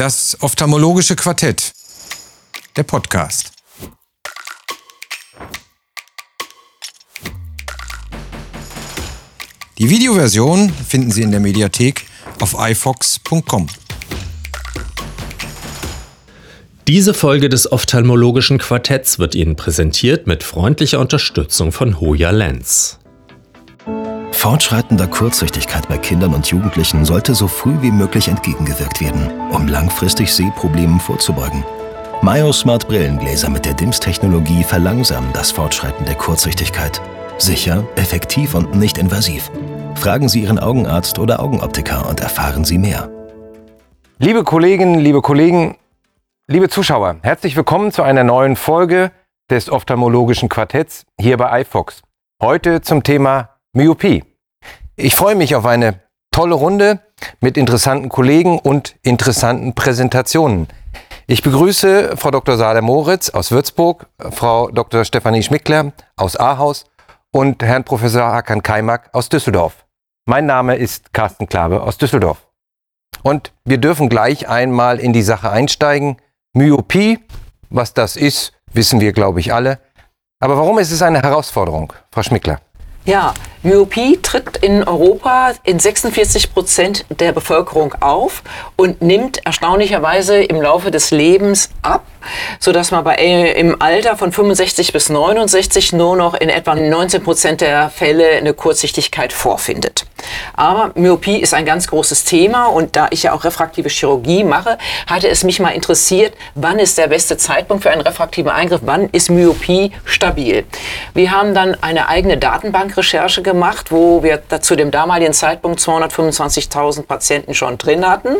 Das ophthalmologische Quartett. Der Podcast. Die Videoversion finden Sie in der Mediathek auf ifox.com. Diese Folge des ophthalmologischen Quartetts wird Ihnen präsentiert mit freundlicher Unterstützung von Hoya Lens. Fortschreitender Kurzsichtigkeit bei Kindern und Jugendlichen sollte so früh wie möglich entgegengewirkt werden, um langfristig Sehproblemen vorzubeugen. Myosmart Brillengläser mit der DIMS-Technologie verlangsamen das Fortschreiten der Kurzsichtigkeit. Sicher, effektiv und nicht invasiv. Fragen Sie Ihren Augenarzt oder Augenoptiker und erfahren Sie mehr. Liebe Kolleginnen, liebe Kollegen, liebe Zuschauer, herzlich willkommen zu einer neuen Folge des ophthalmologischen Quartetts hier bei iFox. Heute zum Thema Myopie. Ich freue mich auf eine tolle Runde mit interessanten Kollegen und interessanten Präsentationen. Ich begrüße Frau Dr. Sade Moritz aus Würzburg, Frau Dr. Stefanie Schmickler aus Ahaus und Herrn Professor Hakan Kaimak aus Düsseldorf. Mein Name ist Carsten Klabe aus Düsseldorf. Und wir dürfen gleich einmal in die Sache einsteigen. Myopie, was das ist, wissen wir, glaube ich, alle. Aber warum ist es eine Herausforderung, Frau Schmickler? Ja, Myopie tritt in Europa in 46 Prozent der Bevölkerung auf und nimmt erstaunlicherweise im Laufe des Lebens ab, so dass man bei, äh, im Alter von 65 bis 69 nur noch in etwa 19 Prozent der Fälle eine Kurzsichtigkeit vorfindet. Aber Myopie ist ein ganz großes Thema und da ich ja auch refraktive Chirurgie mache, hatte es mich mal interessiert, wann ist der beste Zeitpunkt für einen refraktiven Eingriff, wann ist Myopie stabil. Wir haben dann eine eigene Datenbankrecherche gemacht, wo wir zu dem damaligen Zeitpunkt 225.000 Patienten schon drin hatten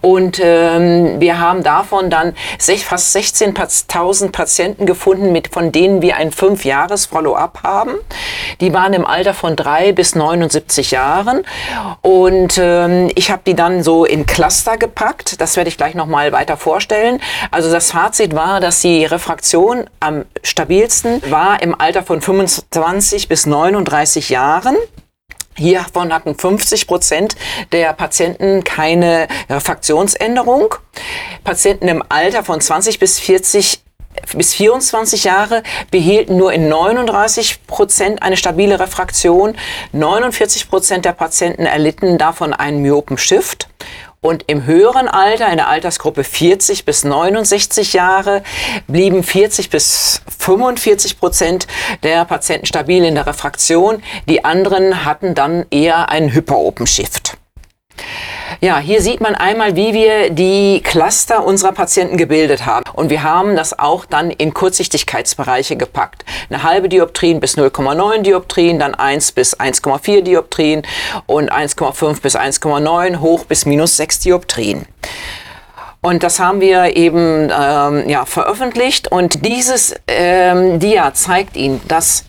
und ähm, wir haben davon dann fast 16.000 Patienten gefunden, mit, von denen wir ein 5-Jahres-Follow-up haben. Die waren im Alter von 3 bis 79 Jahren. Und ähm, ich habe die dann so in Cluster gepackt. Das werde ich gleich nochmal weiter vorstellen. Also das Fazit war, dass die Refraktion am stabilsten war im Alter von 25 bis 39 Jahren. Hiervon hatten 50 Prozent der Patienten keine Refraktionsänderung. Patienten im Alter von 20 bis 40 bis 24 Jahre behielten nur in 39 Prozent eine stabile Refraktion. 49 Prozent der Patienten erlitten davon einen Myopenshift. Und im höheren Alter, in der Altersgruppe 40 bis 69 Jahre, blieben 40 bis 45 Prozent der Patienten stabil in der Refraktion. Die anderen hatten dann eher einen Hyperopenshift. Ja, hier sieht man einmal, wie wir die Cluster unserer Patienten gebildet haben. Und wir haben das auch dann in Kurzsichtigkeitsbereiche gepackt. Eine halbe Dioptrien bis 0,9 Dioptrien, dann 1 bis 1,4 Dioptrien und 1,5 bis 1,9 hoch bis minus 6 Dioptrien. Und das haben wir eben ähm, ja, veröffentlicht. Und dieses ähm, Dia zeigt Ihnen, dass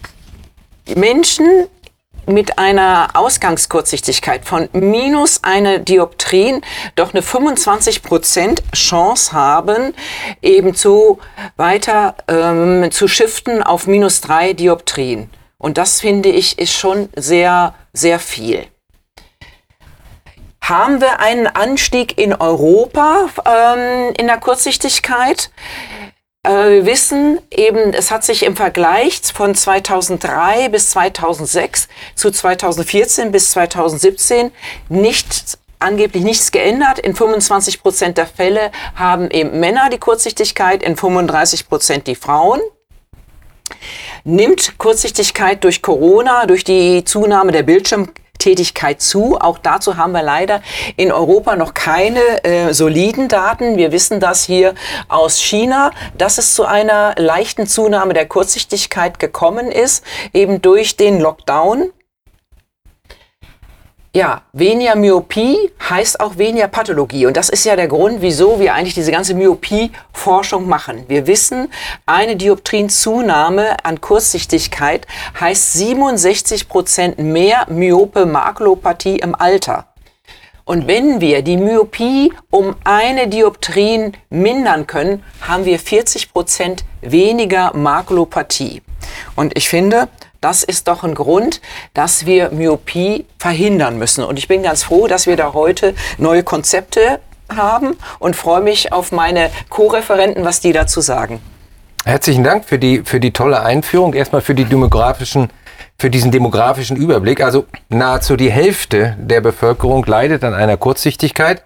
Menschen mit einer Ausgangskurzsichtigkeit von minus eine Dioptrien doch eine 25% Chance haben, eben zu weiter ähm, zu shiften auf minus drei Dioptrien. Und das finde ich ist schon sehr, sehr viel. Haben wir einen Anstieg in Europa ähm, in der Kurzsichtigkeit? Äh, wir wissen eben, es hat sich im Vergleich von 2003 bis 2006 zu 2014 bis 2017 nicht angeblich nichts geändert. In 25 Prozent der Fälle haben eben Männer die Kurzsichtigkeit, in 35 Prozent die Frauen. Nimmt Kurzsichtigkeit durch Corona, durch die Zunahme der Bildschirm Tätigkeit zu. Auch dazu haben wir leider in Europa noch keine äh, soliden Daten. Wir wissen das hier aus China, dass es zu einer leichten Zunahme der Kurzsichtigkeit gekommen ist, eben durch den Lockdown. Ja, weniger Myopie heißt auch weniger Pathologie. Und das ist ja der Grund, wieso wir eigentlich diese ganze Myopie-Forschung machen. Wir wissen, eine Dioptrinzunahme an Kurzsichtigkeit heißt 67 Prozent mehr myope Makulopathie im Alter. Und wenn wir die Myopie um eine Dioptrin mindern können, haben wir 40 Prozent weniger Makulopathie. Und ich finde, das ist doch ein Grund, dass wir Myopie verhindern müssen. Und ich bin ganz froh, dass wir da heute neue Konzepte haben und freue mich auf meine Co-Referenten, was die dazu sagen. Herzlichen Dank für die, für die tolle Einführung. Erstmal für die demografischen, für diesen demografischen Überblick. Also nahezu die Hälfte der Bevölkerung leidet an einer Kurzsichtigkeit.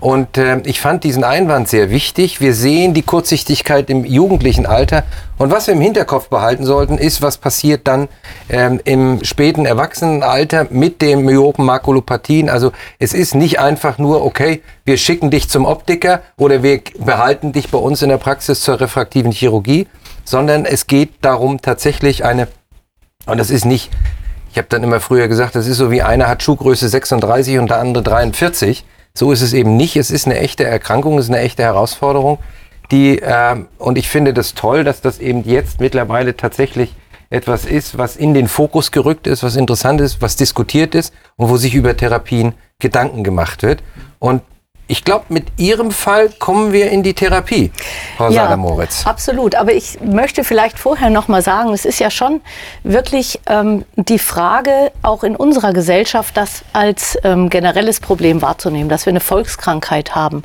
Und äh, ich fand diesen Einwand sehr wichtig. Wir sehen die Kurzsichtigkeit im jugendlichen Alter. Und was wir im Hinterkopf behalten sollten, ist, was passiert dann ähm, im späten Erwachsenenalter mit den Myopen Makulopathien. Also es ist nicht einfach nur, okay, wir schicken dich zum Optiker oder wir behalten dich bei uns in der Praxis zur refraktiven Chirurgie, sondern es geht darum, tatsächlich eine, und das ist nicht, ich habe dann immer früher gesagt, das ist so wie einer hat Schuhgröße 36 und der andere 43 so ist es eben nicht. Es ist eine echte Erkrankung, es ist eine echte Herausforderung. Die, äh, und ich finde das toll, dass das eben jetzt mittlerweile tatsächlich etwas ist, was in den Fokus gerückt ist, was interessant ist, was diskutiert ist und wo sich über Therapien Gedanken gemacht wird. Und ich glaube, mit Ihrem Fall kommen wir in die Therapie, Frau ja, Sager-Moritz. Absolut. Aber ich möchte vielleicht vorher noch mal sagen, es ist ja schon wirklich ähm, die Frage, auch in unserer Gesellschaft, das als ähm, generelles Problem wahrzunehmen, dass wir eine Volkskrankheit haben.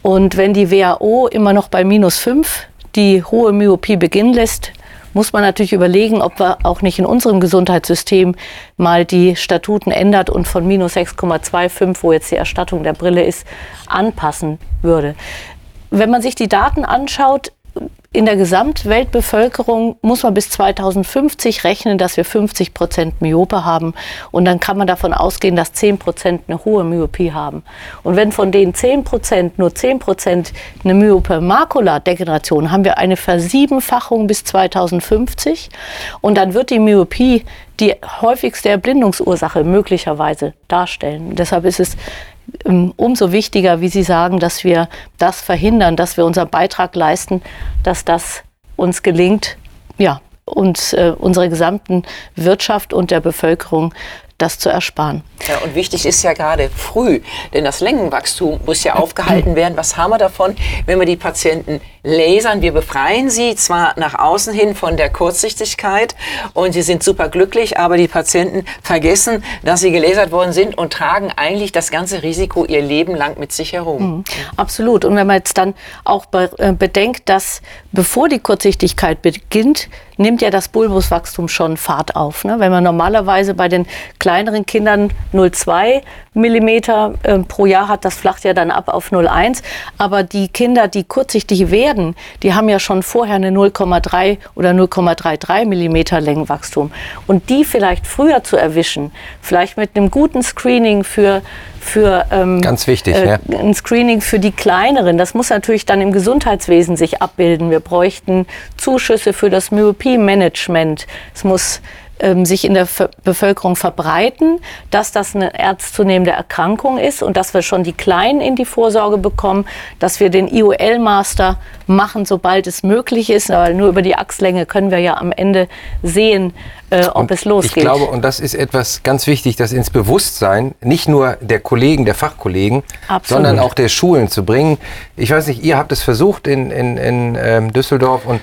Und wenn die WHO immer noch bei minus fünf die hohe Myopie beginnen lässt, muss man natürlich überlegen, ob wir auch nicht in unserem Gesundheitssystem mal die Statuten ändert und von minus 6,25, wo jetzt die Erstattung der Brille ist, anpassen würde. Wenn man sich die Daten anschaut, in der Gesamtweltbevölkerung muss man bis 2050 rechnen, dass wir 50 Prozent Myope haben. Und dann kann man davon ausgehen, dass 10 Prozent eine hohe Myopie haben. Und wenn von den 10 Prozent nur 10 Prozent eine Myope Makula-Degeneration, haben wir eine Versiebenfachung bis 2050. Und dann wird die Myopie die häufigste Erblindungsursache möglicherweise darstellen. Deshalb ist es umso wichtiger, wie Sie sagen, dass wir das verhindern, dass wir unseren Beitrag leisten, dass das uns gelingt, ja, uns, äh, unserer gesamten Wirtschaft und der Bevölkerung das zu ersparen. Ja, und wichtig ist ja gerade früh, denn das Längenwachstum muss ja aufgehalten werden. Was haben wir davon, wenn wir die Patienten lasern? Wir befreien sie zwar nach außen hin von der Kurzsichtigkeit und sie sind super glücklich, aber die Patienten vergessen, dass sie gelasert worden sind und tragen eigentlich das ganze Risiko ihr Leben lang mit sich herum. Mhm, absolut. Und wenn man jetzt dann auch äh, bedenkt, dass bevor die Kurzsichtigkeit beginnt, nimmt ja das Bulbuswachstum schon Fahrt auf. Ne? Wenn man normalerweise bei den kleineren Kindern 0,2 Millimeter äh, pro Jahr hat, das flacht ja dann ab auf 0,1. Aber die Kinder, die kurzsichtig werden, die haben ja schon vorher eine 0,3 oder 0,33 Millimeter Längenwachstum. Und die vielleicht früher zu erwischen, vielleicht mit einem guten Screening für für ähm, ganz wichtig, äh, ja. ein Screening für die kleineren. Das muss natürlich dann im Gesundheitswesen sich abbilden. Wir bräuchten Zuschüsse für das Myopie-Management. Es muss ähm, sich in der Ver Bevölkerung verbreiten, dass das eine ernstzunehmende Erkrankung ist und dass wir schon die Kleinen in die Vorsorge bekommen, dass wir den IOL-Master machen, sobald es möglich ist, weil nur über die Achslänge können wir ja am Ende sehen, äh, ob und es losgeht. Ich glaube, und das ist etwas ganz wichtig, das ins Bewusstsein nicht nur der Kollegen, der Fachkollegen, Absolut. sondern auch der Schulen zu bringen. Ich weiß nicht, ihr habt es versucht in, in, in ähm, Düsseldorf und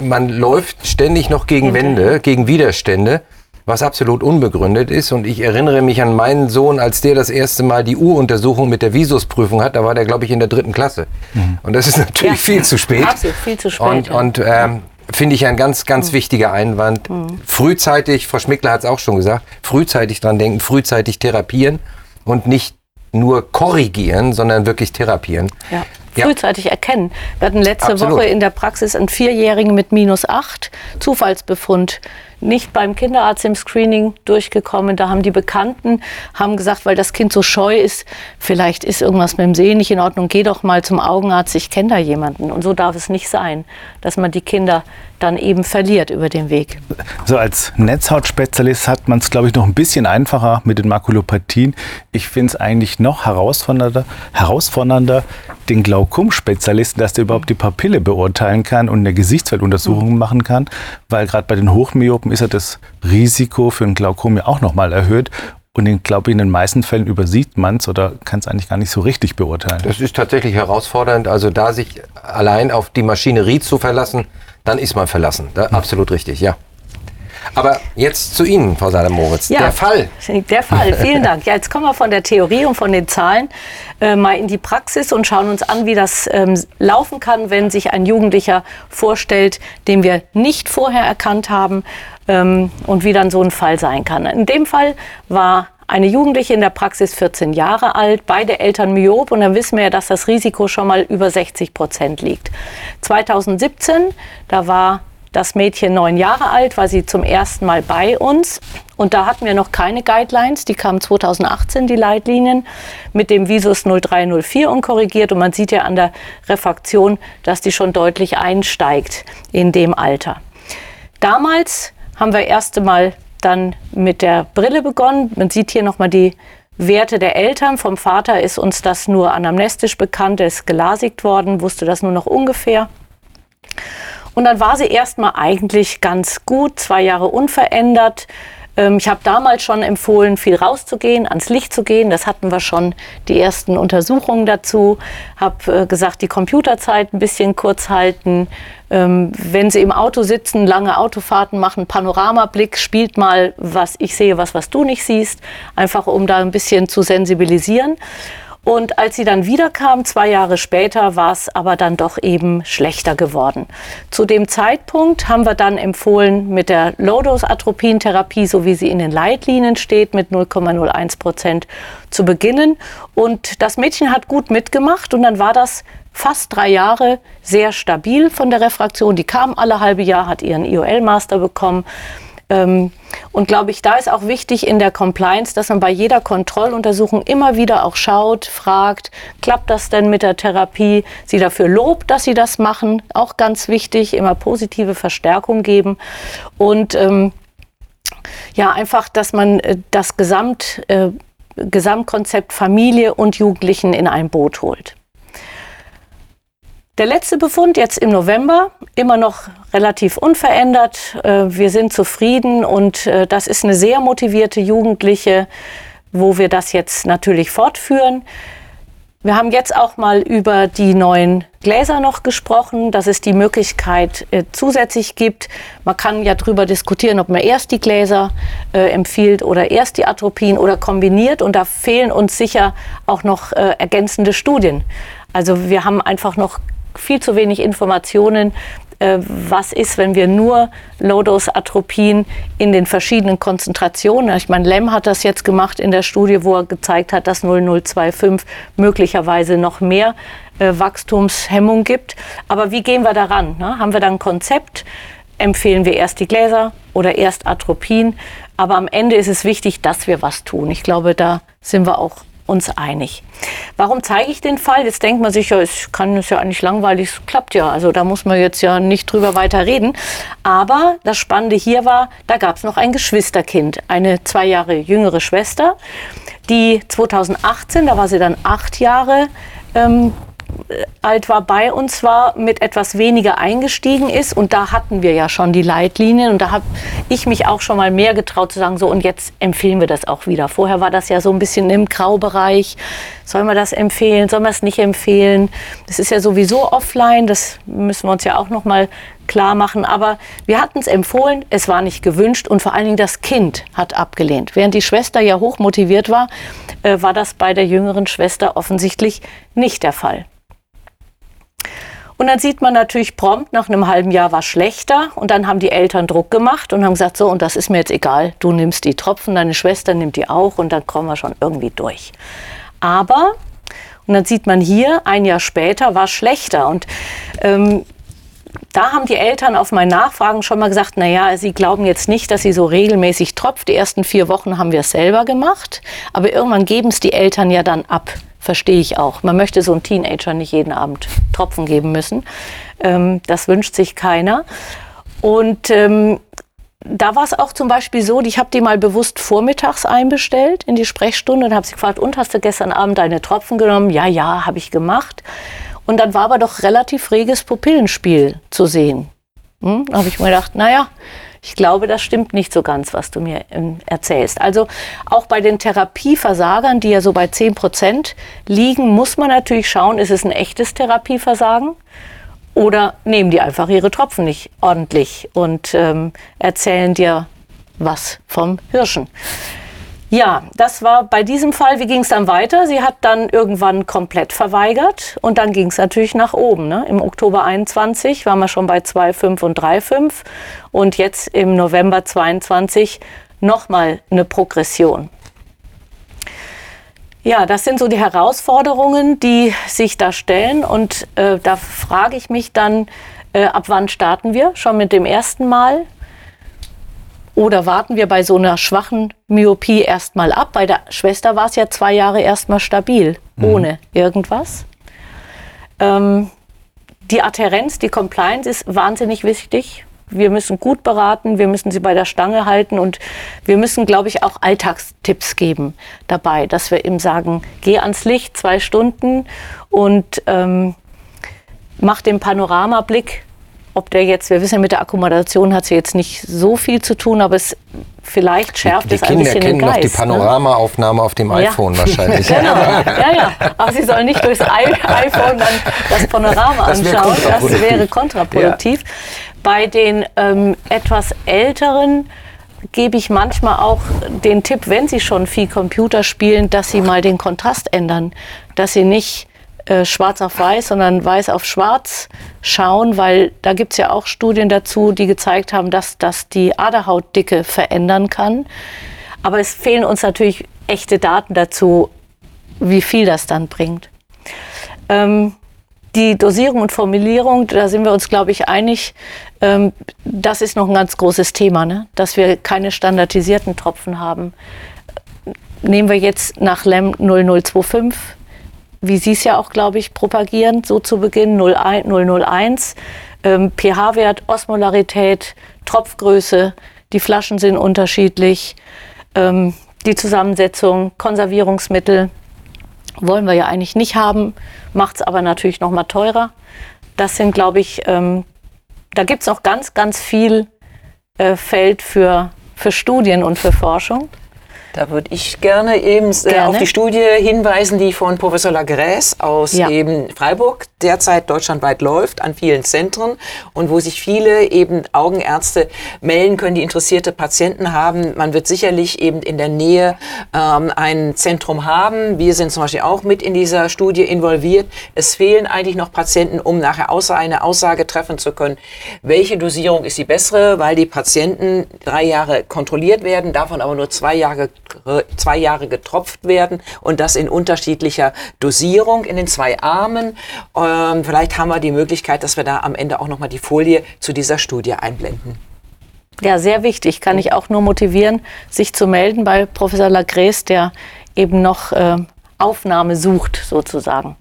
man läuft ständig noch gegen. Wände, gegen Widerstände, was absolut unbegründet ist. Und ich erinnere mich an meinen Sohn, als der das erste Mal die U-Untersuchung mit der Visusprüfung hat, da war der, glaube ich, in der dritten Klasse. Mhm. Und das ist natürlich ja. viel zu spät. Absolut, viel zu spät. Und, und ähm, finde ich ein ganz, ganz mhm. wichtiger Einwand. Mhm. Frühzeitig, Frau Schmickler hat es auch schon gesagt, frühzeitig dran denken, frühzeitig therapieren und nicht nur korrigieren, sondern wirklich therapieren. Ja frühzeitig ja. erkennen. Wir hatten letzte Absolut. Woche in der Praxis einen Vierjährigen mit minus acht, Zufallsbefund nicht beim Kinderarzt im Screening durchgekommen. Da haben die Bekannten haben gesagt, weil das Kind so scheu ist, vielleicht ist irgendwas mit dem Sehen nicht in Ordnung, geh doch mal zum Augenarzt, ich kenne da jemanden. Und so darf es nicht sein, dass man die Kinder dann eben verliert über den Weg. So als Netzhautspezialist hat man es, glaube ich, noch ein bisschen einfacher mit den Makulopathien. Ich finde es eigentlich noch herausfordernder, herausfordernder den Glaukom-Spezialisten, dass der überhaupt die Papille beurteilen kann und eine Gesichtsfelduntersuchung mhm. machen kann, weil gerade bei den Hochmyopen ist ja das Risiko für ein Glaukom ja auch nochmal erhöht. Und ich glaube, in den meisten Fällen übersieht man es oder kann es eigentlich gar nicht so richtig beurteilen. Das ist tatsächlich herausfordernd. Also da sich allein auf die Maschinerie zu verlassen, dann ist man verlassen. Da, absolut richtig, ja. Aber jetzt zu Ihnen, Frau Sade-Moritz. Ja. Der Fall. Der Fall, vielen Dank. Ja, jetzt kommen wir von der Theorie und von den Zahlen äh, mal in die Praxis und schauen uns an, wie das ähm, laufen kann, wenn sich ein Jugendlicher vorstellt, den wir nicht vorher erkannt haben ähm, und wie dann so ein Fall sein kann. In dem Fall war eine Jugendliche in der Praxis 14 Jahre alt, beide Eltern myop und dann wissen wir ja, dass das Risiko schon mal über 60 Prozent liegt. 2017, da war das Mädchen neun Jahre alt, war sie zum ersten Mal bei uns. Und da hatten wir noch keine Guidelines. Die kamen 2018, die Leitlinien, mit dem Visus 0304 unkorrigiert. Und man sieht ja an der Refraktion, dass die schon deutlich einsteigt in dem Alter. Damals haben wir erst einmal dann mit der Brille begonnen. Man sieht hier nochmal die Werte der Eltern. Vom Vater ist uns das nur anamnestisch bekannt. Er ist gelasigt worden, wusste das nur noch ungefähr. Und dann war sie erstmal eigentlich ganz gut, zwei Jahre unverändert. Ähm, ich habe damals schon empfohlen, viel rauszugehen, ans Licht zu gehen. Das hatten wir schon die ersten Untersuchungen dazu. Habe äh, gesagt, die Computerzeit ein bisschen kurz halten. Ähm, wenn Sie im Auto sitzen, lange Autofahrten machen, Panoramablick, spielt mal, was ich sehe, was, was du nicht siehst. Einfach um da ein bisschen zu sensibilisieren. Und als sie dann wiederkam, zwei Jahre später, war es aber dann doch eben schlechter geworden. Zu dem Zeitpunkt haben wir dann empfohlen, mit der Low-Dose-Atropin-Therapie, so wie sie in den Leitlinien steht, mit 0,01 Prozent zu beginnen. Und das Mädchen hat gut mitgemacht und dann war das fast drei Jahre sehr stabil von der Refraktion. Die kam alle halbe Jahr, hat ihren IOL-Master bekommen. Ähm, und glaube ich, da ist auch wichtig in der Compliance, dass man bei jeder Kontrolluntersuchung immer wieder auch schaut, fragt, klappt das denn mit der Therapie? Sie dafür lobt, dass sie das machen. Auch ganz wichtig, immer positive Verstärkung geben. Und ähm, ja, einfach, dass man äh, das Gesamt, äh, Gesamtkonzept Familie und Jugendlichen in ein Boot holt. Der letzte Befund jetzt im November, immer noch relativ unverändert. Äh, wir sind zufrieden und äh, das ist eine sehr motivierte Jugendliche, wo wir das jetzt natürlich fortführen. Wir haben jetzt auch mal über die neuen Gläser noch gesprochen, dass es die Möglichkeit äh, zusätzlich gibt. Man kann ja darüber diskutieren, ob man erst die Gläser äh, empfiehlt oder erst die Atropin oder kombiniert. Und da fehlen uns sicher auch noch äh, ergänzende Studien. Also wir haben einfach noch viel zu wenig Informationen, äh, was ist, wenn wir nur Low-Dose-Atropin in den verschiedenen Konzentrationen, ich meine, Lem hat das jetzt gemacht in der Studie, wo er gezeigt hat, dass 0025 möglicherweise noch mehr äh, Wachstumshemmung gibt. Aber wie gehen wir daran? Ne? Haben wir da ein Konzept? Empfehlen wir erst die Gläser oder erst Atropin? Aber am Ende ist es wichtig, dass wir was tun. Ich glaube, da sind wir auch uns einig. Warum zeige ich den Fall? Jetzt denkt man sich, ja, es kann es ja eigentlich langweilig, es klappt ja. Also da muss man jetzt ja nicht drüber weiter reden. Aber das Spannende hier war, da gab es noch ein Geschwisterkind, eine zwei Jahre jüngere Schwester, die 2018, da war sie dann acht Jahre, ähm, alt war, bei uns war, mit etwas weniger eingestiegen ist. Und da hatten wir ja schon die Leitlinien. Und da habe ich mich auch schon mal mehr getraut zu sagen, so und jetzt empfehlen wir das auch wieder. Vorher war das ja so ein bisschen im Graubereich. Sollen wir das empfehlen? Sollen wir es nicht empfehlen? Das ist ja sowieso offline. Das müssen wir uns ja auch noch mal klar machen. Aber wir hatten es empfohlen. Es war nicht gewünscht. Und vor allen Dingen das Kind hat abgelehnt. Während die Schwester ja hoch motiviert war, äh, war das bei der jüngeren Schwester offensichtlich nicht der Fall. Und dann sieht man natürlich prompt, nach einem halben Jahr war schlechter. Und dann haben die Eltern Druck gemacht und haben gesagt, so, und das ist mir jetzt egal. Du nimmst die Tropfen, deine Schwester nimmt die auch und dann kommen wir schon irgendwie durch. Aber, und dann sieht man hier, ein Jahr später war schlechter. Und ähm, da haben die Eltern auf mein Nachfragen schon mal gesagt, naja, sie glauben jetzt nicht, dass sie so regelmäßig tropft. Die ersten vier Wochen haben wir es selber gemacht, aber irgendwann geben es die Eltern ja dann ab. Verstehe ich auch. Man möchte so einem Teenager nicht jeden Abend Tropfen geben müssen. Ähm, das wünscht sich keiner. Und ähm, da war es auch zum Beispiel so, ich habe die mal bewusst vormittags einbestellt in die Sprechstunde und habe sie gefragt, und hast du gestern Abend deine Tropfen genommen? Ja, ja, habe ich gemacht. Und dann war aber doch relativ reges Pupillenspiel zu sehen. Hm? Da habe ich mir gedacht, naja, ich glaube, das stimmt nicht so ganz, was du mir ähm, erzählst. Also auch bei den Therapieversagern, die ja so bei 10 Prozent liegen, muss man natürlich schauen, ist es ein echtes Therapieversagen? Oder nehmen die einfach ihre Tropfen nicht ordentlich und ähm, erzählen dir was vom Hirschen. Ja, das war bei diesem Fall. Wie ging es dann weiter? Sie hat dann irgendwann komplett verweigert und dann ging es natürlich nach oben. Ne? Im Oktober 21 waren wir schon bei 2,5 und 3,5 und jetzt im November 22 nochmal eine Progression. Ja, das sind so die Herausforderungen, die sich da stellen und äh, da frage ich mich dann, äh, ab wann starten wir? Schon mit dem ersten Mal? Oder warten wir bei so einer schwachen Myopie erstmal ab? Bei der Schwester war es ja zwei Jahre erstmal stabil, mhm. ohne irgendwas. Ähm, die Adherenz, die Compliance ist wahnsinnig wichtig. Wir müssen gut beraten, wir müssen sie bei der Stange halten und wir müssen, glaube ich, auch Alltagstipps geben dabei, dass wir ihm sagen, geh ans Licht zwei Stunden und ähm, mach den Panoramablick ob der jetzt, wir wissen ja, mit der Akkommodation hat sie jetzt nicht so viel zu tun, aber es vielleicht schärft die, es ein bisschen den Geist. Die Kinder kennen noch die ne? Panoramaaufnahme ne? auf dem iPhone ja. wahrscheinlich. genau, ja, ja. Aber sie sollen nicht durchs iPhone dann das Panorama das anschauen. Das wäre kontraproduktiv. Ja. Bei den ähm, etwas älteren gebe ich manchmal auch den Tipp, wenn sie schon viel Computer spielen, dass sie mal den Kontrast ändern. Dass sie nicht äh, schwarz auf weiß, sondern weiß auf schwarz schauen, weil da gibt es ja auch Studien dazu, die gezeigt haben, dass das die Aderhautdicke verändern kann. Aber es fehlen uns natürlich echte Daten dazu, wie viel das dann bringt. Ähm, die Dosierung und Formulierung, da sind wir uns, glaube ich, einig, ähm, das ist noch ein ganz großes Thema, ne? dass wir keine standardisierten Tropfen haben. Nehmen wir jetzt nach LEM 0025 wie Sie es ja auch, glaube ich, propagieren, so zu Beginn 001. Ähm, pH-Wert, Osmolarität, Tropfgröße, die Flaschen sind unterschiedlich, ähm, die Zusammensetzung, Konservierungsmittel wollen wir ja eigentlich nicht haben, macht es aber natürlich noch mal teurer. Das sind, glaube ich, ähm, da gibt es noch ganz, ganz viel äh, Feld für, für Studien und für Forschung. Da würde ich gerne eben äh, gerne. auf die Studie hinweisen, die von Professor Lagres aus ja. eben Freiburg derzeit deutschlandweit läuft an vielen Zentren und wo sich viele eben Augenärzte melden können, die interessierte Patienten haben. Man wird sicherlich eben in der Nähe ähm, ein Zentrum haben. Wir sind zum Beispiel auch mit in dieser Studie involviert. Es fehlen eigentlich noch Patienten, um nachher außer eine Aussage treffen zu können, welche Dosierung ist die bessere, weil die Patienten drei Jahre kontrolliert werden, davon aber nur zwei Jahre zwei Jahre getropft werden und das in unterschiedlicher Dosierung in den zwei Armen. Ähm, vielleicht haben wir die Möglichkeit, dass wir da am Ende auch nochmal die Folie zu dieser Studie einblenden. Ja, sehr wichtig. Kann ich auch nur motivieren, sich zu melden bei Professor Lagres, der eben noch äh, Aufnahme sucht, sozusagen.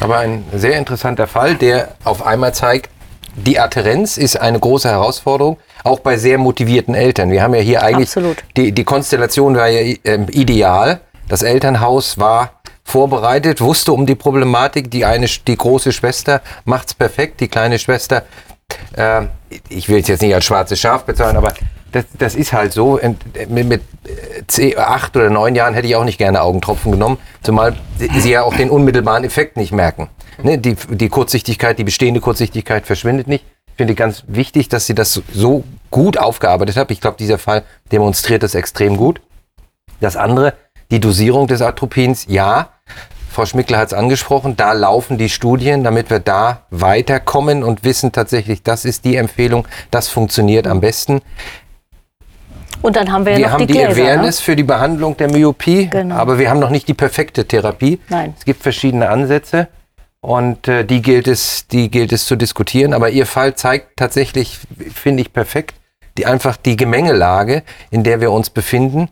Aber ein sehr interessanter Fall, der auf einmal zeigt, die Adherenz ist eine große Herausforderung, auch bei sehr motivierten Eltern. Wir haben ja hier eigentlich, die, die Konstellation war ja äh, ideal. Das Elternhaus war vorbereitet, wusste um die Problematik. Die eine, die große Schwester macht's perfekt, die kleine Schwester, äh, ich will es jetzt nicht als schwarzes Schaf bezeichnen, aber das, das ist halt so. Mit, mit äh, acht oder neun Jahren hätte ich auch nicht gerne Augentropfen genommen, zumal sie ja auch den unmittelbaren Effekt nicht merken. Ne, die, die Kurzsichtigkeit, die bestehende Kurzsichtigkeit verschwindet nicht. Ich finde ganz wichtig, dass sie das so gut aufgearbeitet hat. Ich glaube, dieser Fall demonstriert das extrem gut. Das andere, die Dosierung des Atropins, ja. Frau Schmickler hat es angesprochen, da laufen die Studien, damit wir da weiterkommen und wissen tatsächlich, das ist die Empfehlung, das funktioniert am besten. Und dann haben wir, ja wir noch haben die, die Gläser, ne? Awareness ne? für die Behandlung der Myopie, genau. aber wir haben noch nicht die perfekte Therapie. Nein. Es gibt verschiedene Ansätze. Und äh, die gilt es, die gilt es zu diskutieren. Aber Ihr Fall zeigt tatsächlich, finde ich perfekt, die einfach die Gemengelage, in der wir uns befinden.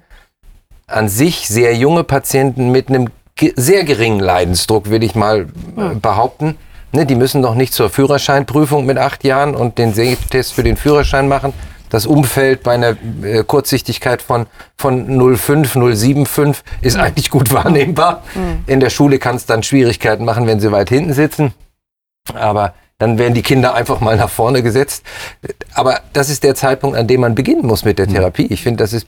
An sich sehr junge Patienten mit einem ge sehr geringen Leidensdruck, will ich mal äh, behaupten. Ne, die müssen noch nicht zur Führerscheinprüfung mit acht Jahren und den Sehtest für den Führerschein machen, das Umfeld bei einer äh, Kurzsichtigkeit von, von 0,5, 0,75 ist mhm. eigentlich gut wahrnehmbar. Mhm. In der Schule kann es dann Schwierigkeiten machen, wenn sie weit hinten sitzen. Aber dann werden die Kinder einfach mal nach vorne gesetzt. Aber das ist der Zeitpunkt, an dem man beginnen muss mit der mhm. Therapie. Ich finde, das ist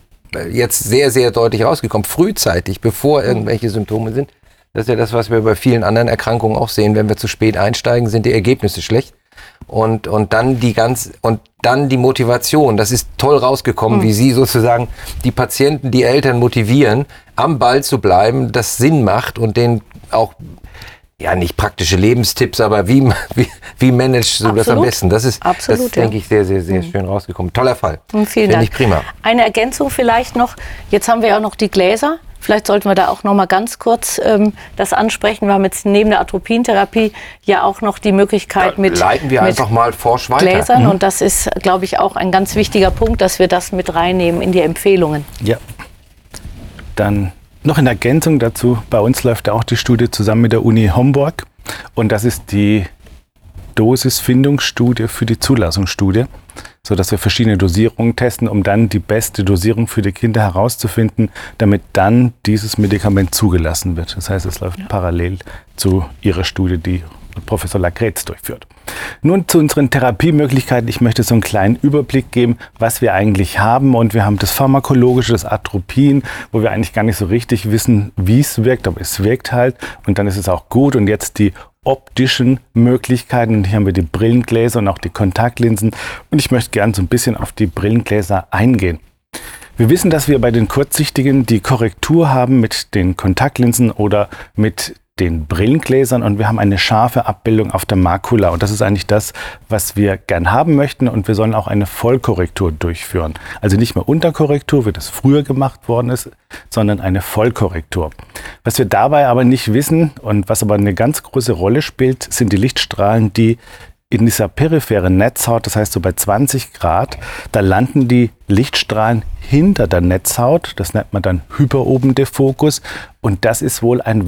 jetzt sehr, sehr deutlich rausgekommen. Frühzeitig, bevor mhm. irgendwelche Symptome sind. Das ist ja das, was wir bei vielen anderen Erkrankungen auch sehen. Wenn wir zu spät einsteigen, sind die Ergebnisse schlecht. Und, und dann die ganz, und dann die Motivation. Das ist toll rausgekommen, wie Sie sozusagen die Patienten, die Eltern motivieren, am Ball zu bleiben, das Sinn macht und den auch ja, nicht praktische Lebenstipps, aber wie, wie, wie managst du das am Absolut. besten? Das ist, Absolut, das denke ja. ich, sehr, sehr, sehr schön rausgekommen. Toller Fall. Vielen Finde Dank. ich prima. Eine Ergänzung vielleicht noch. Jetzt haben wir ja auch noch die Gläser. Vielleicht sollten wir da auch noch mal ganz kurz ähm, das ansprechen. Wir haben jetzt neben der Atropientherapie ja auch noch die Möglichkeit Da mit, leiten wir mit einfach mal forsch weiter. Gläsern. Und das ist, glaube ich, auch ein ganz wichtiger Punkt, dass wir das mit reinnehmen in die Empfehlungen. Ja. Dann noch in Ergänzung dazu, bei uns läuft ja auch die Studie zusammen mit der Uni Homburg. Und das ist die Dosisfindungsstudie für die Zulassungsstudie, sodass wir verschiedene Dosierungen testen, um dann die beste Dosierung für die Kinder herauszufinden, damit dann dieses Medikament zugelassen wird. Das heißt, es läuft parallel zu ihrer Studie, die Professor Lacretz durchführt. Nun zu unseren Therapiemöglichkeiten. Ich möchte so einen kleinen Überblick geben, was wir eigentlich haben. Und wir haben das Pharmakologische, das Atropin, wo wir eigentlich gar nicht so richtig wissen, wie es wirkt, aber es wirkt halt. Und dann ist es auch gut. Und jetzt die optischen Möglichkeiten. Und hier haben wir die Brillengläser und auch die Kontaktlinsen. Und ich möchte gerne so ein bisschen auf die Brillengläser eingehen. Wir wissen, dass wir bei den Kurzsichtigen die Korrektur haben mit den Kontaktlinsen oder mit den Brillengläsern und wir haben eine scharfe Abbildung auf der Makula. Und das ist eigentlich das, was wir gern haben möchten. Und wir sollen auch eine Vollkorrektur durchführen. Also nicht mehr Unterkorrektur, wie das früher gemacht worden ist, sondern eine Vollkorrektur. Was wir dabei aber nicht wissen und was aber eine ganz große Rolle spielt, sind die Lichtstrahlen, die in dieser peripheren Netzhaut, das heißt so bei 20 Grad, da landen die Lichtstrahlen hinter der Netzhaut. Das nennt man dann Hyperobendefokus. Und das ist wohl ein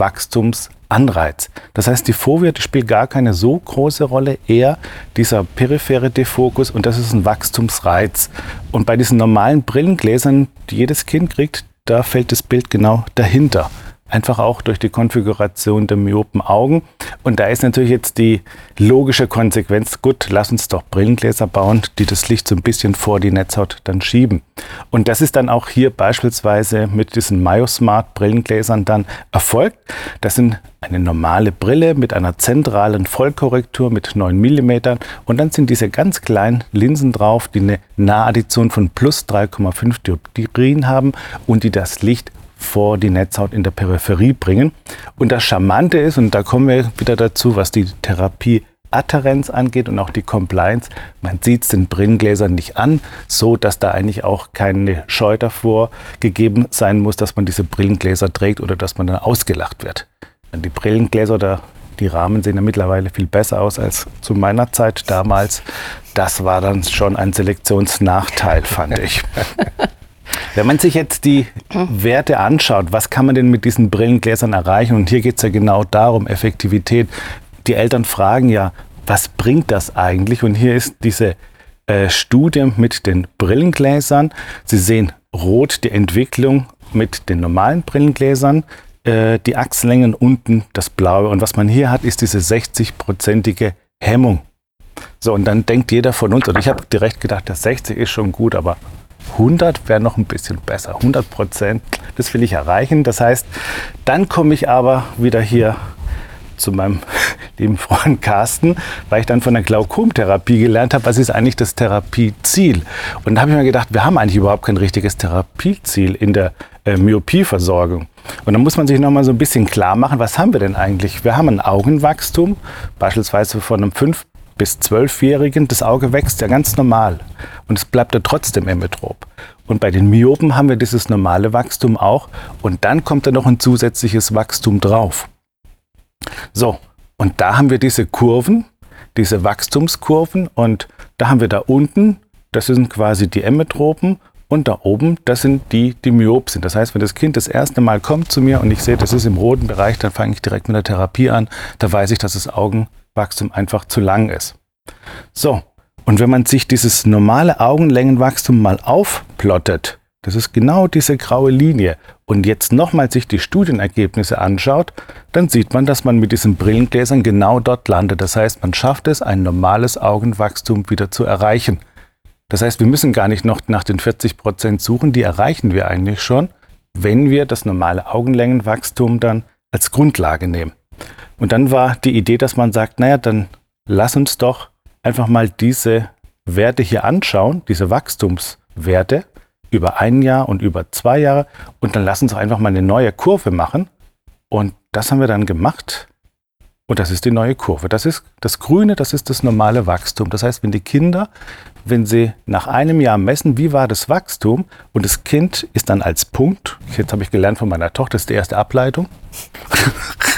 Wachstumsanreiz. Das heißt, die die spielt gar keine so große Rolle, eher dieser periphere Defokus. Und das ist ein Wachstumsreiz. Und bei diesen normalen Brillengläsern, die jedes Kind kriegt, da fällt das Bild genau dahinter. Einfach auch durch die Konfiguration der myopen Augen. Und da ist natürlich jetzt die logische Konsequenz, gut, lass uns doch Brillengläser bauen, die das Licht so ein bisschen vor die Netzhaut dann schieben. Und das ist dann auch hier beispielsweise mit diesen Myosmart Brillengläsern dann erfolgt. Das sind eine normale Brille mit einer zentralen Vollkorrektur mit 9 mm und dann sind diese ganz kleinen Linsen drauf, die eine Nahaddition von plus 3,5 Dioptrien haben und die das Licht vor die Netzhaut in der Peripherie bringen. Und das Charmante ist, und da kommen wir wieder dazu, was die Therapie Adherenz angeht und auch die Compliance, man sieht es den Brillengläsern nicht an, so dass da eigentlich auch keine Scheu davor gegeben sein muss, dass man diese Brillengläser trägt oder dass man dann ausgelacht wird. Die Brillengläser oder die Rahmen sehen ja mittlerweile viel besser aus als zu meiner Zeit damals. Das war dann schon ein Selektionsnachteil, fand ich. Wenn man sich jetzt die Werte anschaut, was kann man denn mit diesen Brillengläsern erreichen? Und hier geht es ja genau darum, Effektivität. Die Eltern fragen ja, was bringt das eigentlich? Und hier ist diese äh, Studie mit den Brillengläsern. Sie sehen rot die Entwicklung mit den normalen Brillengläsern, äh, die Achsenlängen unten das blaue. Und was man hier hat, ist diese 60-prozentige Hemmung. So, und dann denkt jeder von uns, und ich habe direkt gedacht, das 60 ist schon gut, aber 100 wäre noch ein bisschen besser. 100 Prozent, das will ich erreichen. Das heißt, dann komme ich aber wieder hier zu meinem lieben Freund Carsten, weil ich dann von der Glaukomtherapie gelernt habe, was ist eigentlich das Therapieziel. Und da habe ich mir gedacht, wir haben eigentlich überhaupt kein richtiges Therapieziel in der äh, Myopieversorgung. Und dann muss man sich nochmal so ein bisschen klar machen, was haben wir denn eigentlich? Wir haben ein Augenwachstum, beispielsweise von einem 5 bis 12-Jährigen, das Auge wächst ja ganz normal und es bleibt ja trotzdem emmetrop. Und bei den Myopen haben wir dieses normale Wachstum auch und dann kommt da noch ein zusätzliches Wachstum drauf. So, und da haben wir diese Kurven, diese Wachstumskurven und da haben wir da unten, das sind quasi die Emmetropen und da oben, das sind die, die myop sind. Das heißt, wenn das Kind das erste Mal kommt zu mir und ich sehe, das ist im roten Bereich, dann fange ich direkt mit der Therapie an. Da weiß ich, dass das Augenwachstum einfach zu lang ist. So, und wenn man sich dieses normale Augenlängenwachstum mal aufplottet, das ist genau diese graue Linie, und jetzt nochmal sich die Studienergebnisse anschaut, dann sieht man, dass man mit diesen Brillengläsern genau dort landet. Das heißt, man schafft es, ein normales Augenwachstum wieder zu erreichen. Das heißt, wir müssen gar nicht noch nach den 40 Prozent suchen, die erreichen wir eigentlich schon, wenn wir das normale Augenlängenwachstum dann als Grundlage nehmen. Und dann war die Idee, dass man sagt, naja, dann lass uns doch einfach mal diese Werte hier anschauen, diese Wachstumswerte über ein Jahr und über zwei Jahre und dann lassen Sie einfach mal eine neue Kurve machen. Und das haben wir dann gemacht. Und das ist die neue Kurve. Das ist das Grüne, das ist das normale Wachstum. Das heißt, wenn die Kinder, wenn sie nach einem Jahr messen, wie war das Wachstum, und das Kind ist dann als Punkt, jetzt habe ich gelernt von meiner Tochter, das ist die erste Ableitung.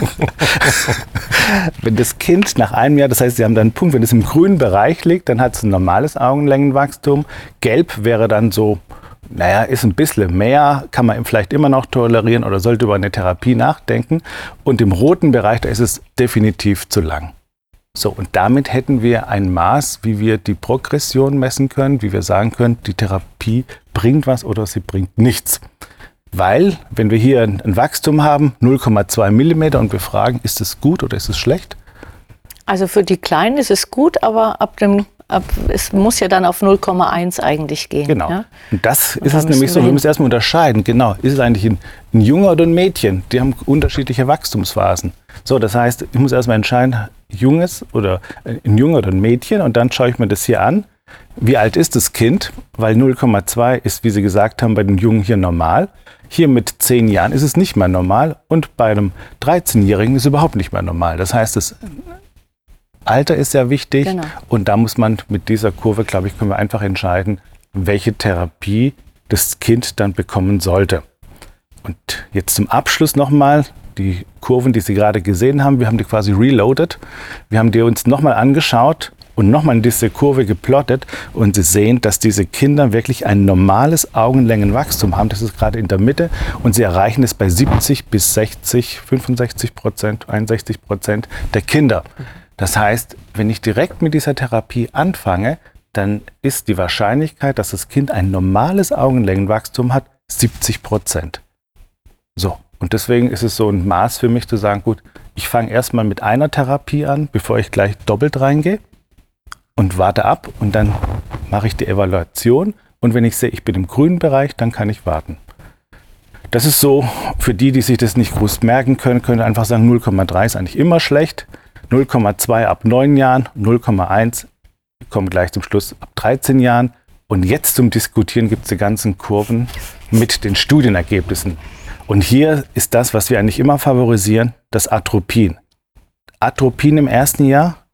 wenn das Kind nach einem Jahr, das heißt, sie haben dann einen Punkt, wenn es im grünen Bereich liegt, dann hat es ein normales Augenlängenwachstum. Gelb wäre dann so naja, ist ein bisschen mehr, kann man vielleicht immer noch tolerieren oder sollte über eine Therapie nachdenken. Und im roten Bereich, da ist es definitiv zu lang. So, und damit hätten wir ein Maß, wie wir die Progression messen können, wie wir sagen können, die Therapie bringt was oder sie bringt nichts. Weil, wenn wir hier ein Wachstum haben, 0,2 Millimeter und wir fragen, ist es gut oder ist es schlecht? Also für die Kleinen ist es gut, aber ab dem ab, es muss ja dann auf 0,1 eigentlich gehen. Genau. Ja? Und das ist es nämlich so, wir müssen erstmal unterscheiden, genau, ist es eigentlich ein, ein Junge oder ein Mädchen? Die haben unterschiedliche Wachstumsphasen. So, das heißt, ich muss erstmal entscheiden, Junges oder äh, ein Junge oder ein Mädchen und dann schaue ich mir das hier an. Wie alt ist das Kind? Weil 0,2 ist, wie Sie gesagt haben, bei den Jungen hier normal. Hier mit 10 Jahren ist es nicht mehr normal und bei einem 13-Jährigen ist es überhaupt nicht mehr normal. Das heißt, das Alter ist sehr wichtig genau. und da muss man mit dieser Kurve, glaube ich, können wir einfach entscheiden, welche Therapie das Kind dann bekommen sollte. Und jetzt zum Abschluss nochmal die Kurven, die Sie gerade gesehen haben. Wir haben die quasi reloaded. Wir haben die uns nochmal angeschaut und nochmal in diese Kurve geplottet und Sie sehen, dass diese Kinder wirklich ein normales Augenlängenwachstum haben. Das ist gerade in der Mitte und sie erreichen es bei 70 bis 60, 65 Prozent, 61 Prozent der Kinder. Das heißt, wenn ich direkt mit dieser Therapie anfange, dann ist die Wahrscheinlichkeit, dass das Kind ein normales Augenlängenwachstum hat, 70 Prozent. So, und deswegen ist es so ein Maß für mich zu sagen, gut, ich fange erstmal mit einer Therapie an, bevor ich gleich doppelt reingehe und warte ab und dann mache ich die Evaluation und wenn ich sehe, ich bin im grünen Bereich, dann kann ich warten. Das ist so, für die, die sich das nicht groß merken können, können einfach sagen, 0,3 ist eigentlich immer schlecht. 0,2 ab 9 Jahren, 0,1 kommen gleich zum Schluss ab 13 Jahren. Und jetzt zum Diskutieren gibt es die ganzen Kurven mit den Studienergebnissen. Und hier ist das, was wir eigentlich immer favorisieren, das Atropin. Atropin im ersten Jahr,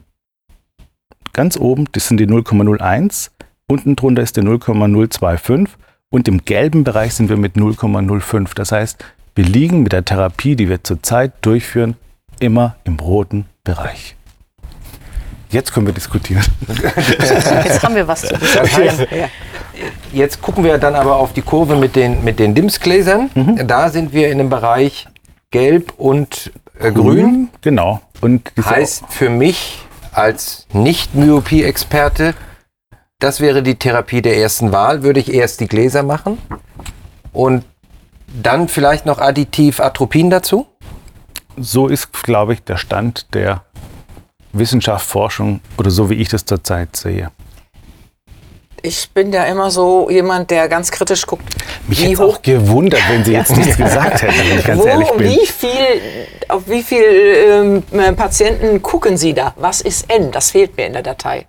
ganz oben, das sind die 0,01, unten drunter ist der 0,025 und im gelben Bereich sind wir mit 0,05. Das heißt, wir liegen mit der Therapie, die wir zurzeit durchführen, immer im roten Bereich. Jetzt können wir diskutieren. Jetzt haben wir was zu diskutieren. Jetzt gucken wir dann aber auf die Kurve mit den, mit den Dimsgläsern. Mhm. Da sind wir in dem Bereich Gelb und äh, Grün. Genau. Und heißt für mich als Nicht-Myopie-Experte, das wäre die Therapie der ersten Wahl. Würde ich erst die Gläser machen und dann vielleicht noch additiv Atropin dazu? so ist, glaube ich, der Stand der Wissenschaft, Forschung oder so wie ich das zurzeit sehe. Ich bin ja immer so jemand, der ganz kritisch guckt. Mich hätte auch gewundert, wenn Sie jetzt nichts gesagt hätten, wenn ich ganz Wo, ehrlich bin. Wie viel, auf wie viele ähm, Patienten gucken Sie da? Was ist N? Das fehlt mir in der Datei,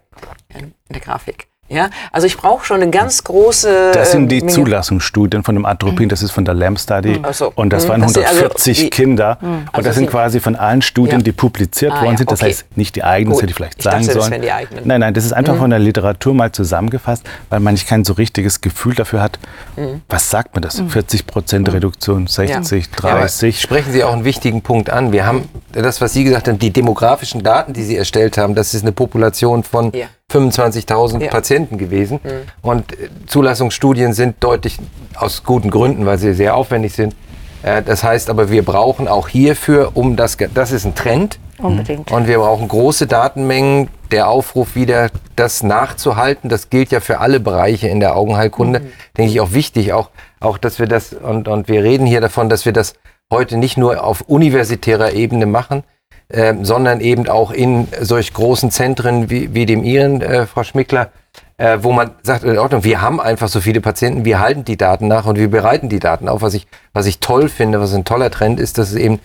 in der Grafik. Ja, also ich brauche schon eine ganz große. Das sind die ähm, Menge. Zulassungsstudien von dem Atropin, das ist von der LAMP Study. So. Und das mhm. waren 140 also Kinder. Mhm. Und also das sind quasi von allen Studien, ja. die publiziert ah, worden sind. Das okay. heißt nicht die eigenen, das hätte ich vielleicht ich sagen dachte, sollen. Das die eigenen. Nein, nein, das ist einfach mhm. von der Literatur mal zusammengefasst, weil man nicht kein so richtiges Gefühl dafür hat. Mhm. Was sagt man das? 40 mhm. Prozent mhm. Reduktion, 60, ja. 30. Ja, sprechen Sie auch einen wichtigen Punkt an. Wir haben das, was Sie gesagt haben, die demografischen Daten, die Sie erstellt haben, das ist eine Population von 25.000 ja. Patienten gewesen. Mhm. Und äh, Zulassungsstudien sind deutlich aus guten Gründen, weil sie sehr aufwendig sind. Äh, das heißt aber, wir brauchen auch hierfür, um das, das ist ein Trend. Unbedingt. Und wir brauchen große Datenmengen. Der Aufruf wieder, das nachzuhalten, das gilt ja für alle Bereiche in der Augenheilkunde. Mhm. Denke ich auch wichtig, auch, auch, dass wir das, und, und wir reden hier davon, dass wir das heute nicht nur auf universitärer Ebene machen, äh, sondern eben auch in solch großen Zentren wie, wie dem Ihren, äh, Frau Schmickler, äh, wo man sagt, in Ordnung, wir haben einfach so viele Patienten, wir halten die Daten nach und wir bereiten die Daten auf. Was ich, was ich toll finde, was ein toller Trend ist, dass es eben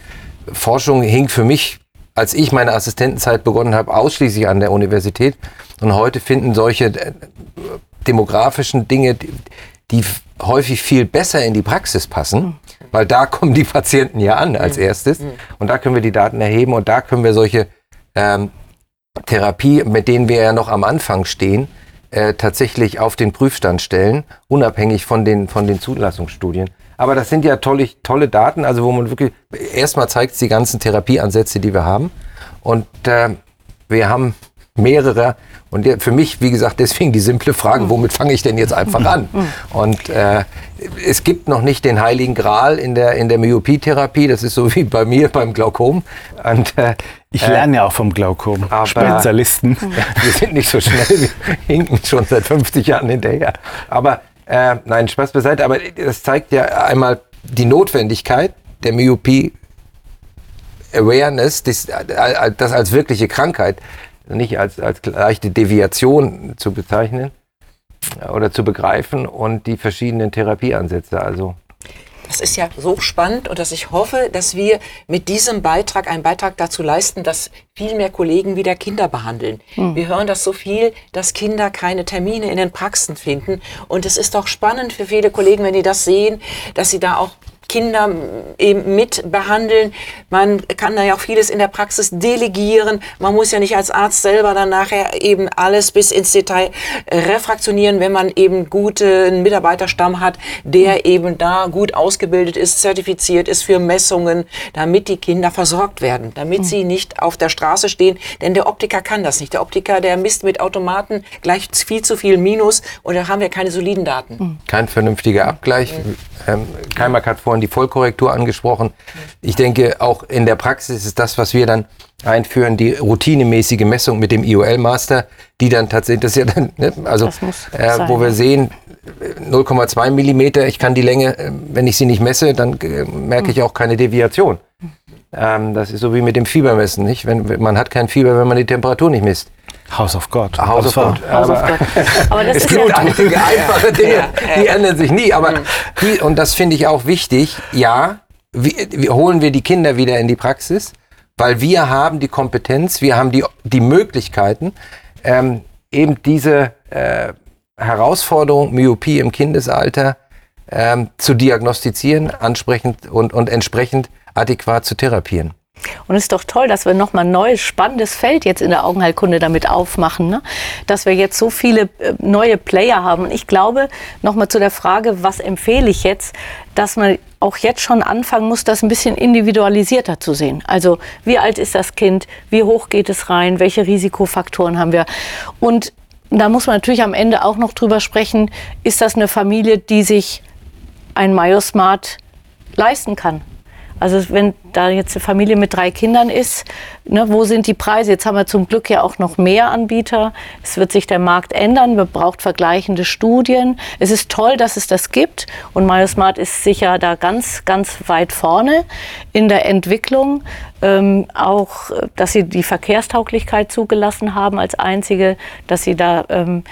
Forschung hing für mich als ich meine Assistentenzeit begonnen habe, ausschließlich an der Universität. Und heute finden solche äh, demografischen Dinge, die, häufig viel besser in die Praxis passen, weil da kommen die Patienten ja an als erstes. Und da können wir die Daten erheben und da können wir solche ähm, Therapie, mit denen wir ja noch am Anfang stehen, äh, tatsächlich auf den Prüfstand stellen, unabhängig von den, von den Zulassungsstudien. Aber das sind ja tolle, tolle Daten, also wo man wirklich, erstmal zeigt es die ganzen Therapieansätze, die wir haben. Und äh, wir haben mehrere. Und der, für mich, wie gesagt, deswegen die simple Frage, womit fange ich denn jetzt einfach an? Und äh, es gibt noch nicht den heiligen Gral in der, in der Myopietherapie. Das ist so wie bei mir beim Glaukom. Und, äh, Ich lerne ja auch vom Glaukom. aber- Spezialisten. wir sind nicht so schnell, wir hinken schon seit 50 Jahren hinterher. Aber äh, nein, Spaß beiseite, aber das zeigt ja einmal die Notwendigkeit der Myopie Awareness, das, äh, das als wirkliche Krankheit, nicht als, als leichte Deviation zu bezeichnen äh, oder zu begreifen und die verschiedenen Therapieansätze. Also Das ist ja so spannend und dass ich hoffe, dass wir mit diesem Beitrag einen Beitrag dazu leisten, dass viel mehr Kollegen wieder Kinder behandeln. Wir hören das so viel, dass Kinder keine Termine in den Praxen finden. Und es ist doch spannend für viele Kollegen, wenn die das sehen, dass sie da auch Kinder eben mit behandeln. Man kann da ja auch vieles in der Praxis delegieren. Man muss ja nicht als Arzt selber dann nachher eben alles bis ins Detail refraktionieren, wenn man eben guten Mitarbeiterstamm hat, der eben da gut ausgebildet ist, zertifiziert ist für Messungen, damit die Kinder versorgt werden, damit sie nicht auf der Straße stehen. Denn der Optiker kann das nicht. Der Optiker, der misst mit Automaten gleich viel zu viel Minus und da haben wir keine soliden Daten. kein vernünftiger Abgleich. Ähm, Keimer hat vorhin die Vollkorrektur angesprochen. Ich denke, auch in der Praxis ist das, was wir dann einführen, die routinemäßige Messung mit dem IOL-Master, die dann tatsächlich, das ist ja dann, ne, also äh, wo wir sehen, äh, 0,2 Millimeter, ich kann die Länge, äh, wenn ich sie nicht messe, dann äh, merke ich auch keine Deviation. Ähm, das ist so wie mit dem Fiebermessen, nicht? Wenn, man hat kein Fieber, wenn man die Temperatur nicht misst. House of God. House of God. Aber, Aber das es ist gibt ja, einige einfache Dinge, die ändern sich nie. Aber die, und das finde ich auch wichtig, ja, wie, wie holen wir die Kinder wieder in die Praxis, weil wir haben die Kompetenz, wir haben die, die Möglichkeiten, ähm, eben diese äh, Herausforderung, Myopie im Kindesalter, ähm, zu diagnostizieren, ansprechend und, und entsprechend adäquat zu therapieren. Und es ist doch toll, dass wir nochmal ein neues, spannendes Feld jetzt in der Augenheilkunde damit aufmachen. Ne? Dass wir jetzt so viele äh, neue Player haben. Und ich glaube, nochmal zu der Frage, was empfehle ich jetzt, dass man auch jetzt schon anfangen muss, das ein bisschen individualisierter zu sehen. Also wie alt ist das Kind, wie hoch geht es rein, welche Risikofaktoren haben wir. Und da muss man natürlich am Ende auch noch drüber sprechen, ist das eine Familie, die sich ein Myosmart leisten kann. Also wenn da jetzt eine Familie mit drei Kindern ist, ne, wo sind die Preise? Jetzt haben wir zum Glück ja auch noch mehr Anbieter. Es wird sich der Markt ändern. Man braucht vergleichende Studien. Es ist toll, dass es das gibt. Und MyoSmart ist sicher da ganz, ganz weit vorne in der Entwicklung. Ähm, auch, dass sie die Verkehrstauglichkeit zugelassen haben als einzige, dass sie da ähm,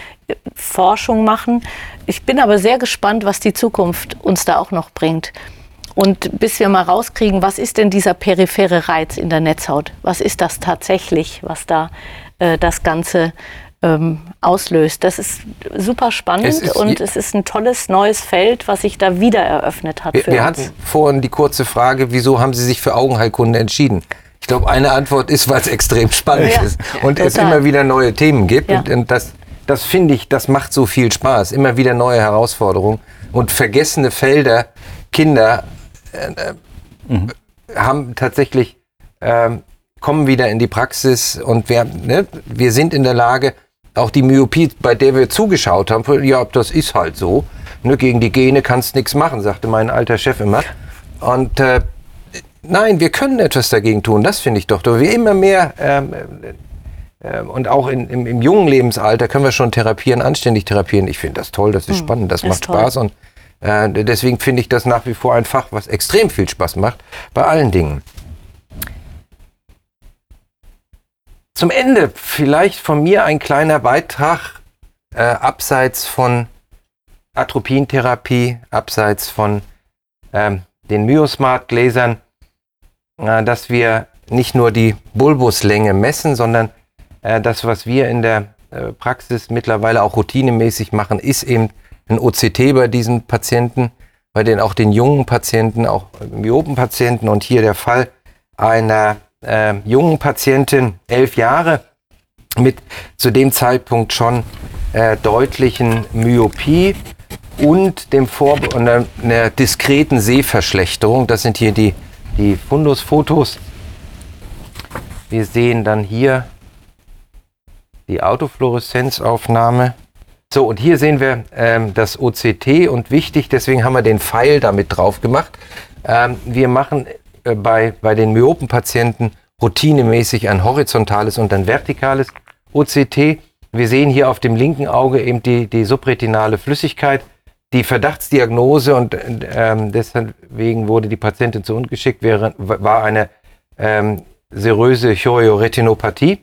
Forschung machen. Ich bin aber sehr gespannt, was die Zukunft uns da auch noch bringt. Und bis wir mal rauskriegen, was ist denn dieser periphere Reiz in der Netzhaut? Was ist das tatsächlich, was da äh, das Ganze ähm, auslöst? Das ist super spannend Es ist und es ist ein tolles neues Feld, was sich da wieder eröffnet hat Wir, für wir uns. hatten vorhin die kurze Frage, wieso haben Sie sich für Augenheilkunde entschieden? Ich glaube, eine Antwort ist, weil es extrem spannend Ja, ist und es total. immer wieder neue Themen gibt. Ja. Und, und das, das finde ich, das macht so viel Spaß. Immer wieder neue Herausforderungen und vergessene Felder. Kinder äh, äh, haben tatsächlich ähm, kommen wieder in die Praxis und wir, ne, wir sind in der Lage, auch die Myopie, bei der wir zugeschaut haben, ja, das ist halt so. Ne, gegen die Gene kannst nichts machen, sagte mein alter Chef immer. Und äh, nein, wir können etwas dagegen tun, das finde ich doch. Wir immer mehr ähm, äh, und auch in, im, im jungen Lebensalter können wir schon therapieren, anständig therapieren. Ich finde das toll, das ist spannend, das Hm, das macht ist toll. Spaß und äh, deswegen finde ich das nach wie vor ein Fach, was extrem viel Spaß macht, bei allen Dingen. Zum Ende vielleicht von mir ein kleiner Beitrag äh, abseits von Atropientherapie, abseits von ähm, den Myosmart-Gläsern, äh, dass wir nicht nur die Bulbuslänge messen, sondern äh, das, was wir in der äh, Praxis mittlerweile auch routinemäßig machen, ist eben ein OCT bei diesen Patienten, bei den auch den jungen Patienten, auch Myopenpatienten und hier der Fall einer äh, jungen Patientin, elf Jahre, mit zu dem Zeitpunkt schon äh, deutlichen Myopie und dem Vor einer, einer diskreten Sehverschlechterung. Das sind hier die, die Fundusfotos. Wir sehen dann hier die Autofluoreszenzaufnahme. So, und hier sehen wir ähm, das OCT und wichtig, deswegen haben wir den Pfeil damit drauf gemacht. Ähm, wir machen äh, bei, bei den Myopenpatienten routinemäßig ein horizontales und ein vertikales OCT. Wir sehen hier auf dem linken Auge eben die, die subretinale Flüssigkeit, die Verdachtsdiagnose und ähm, deswegen wurde die Patientin zu uns geschickt, wäre, war eine ähm, seröse Chorioretinopathie.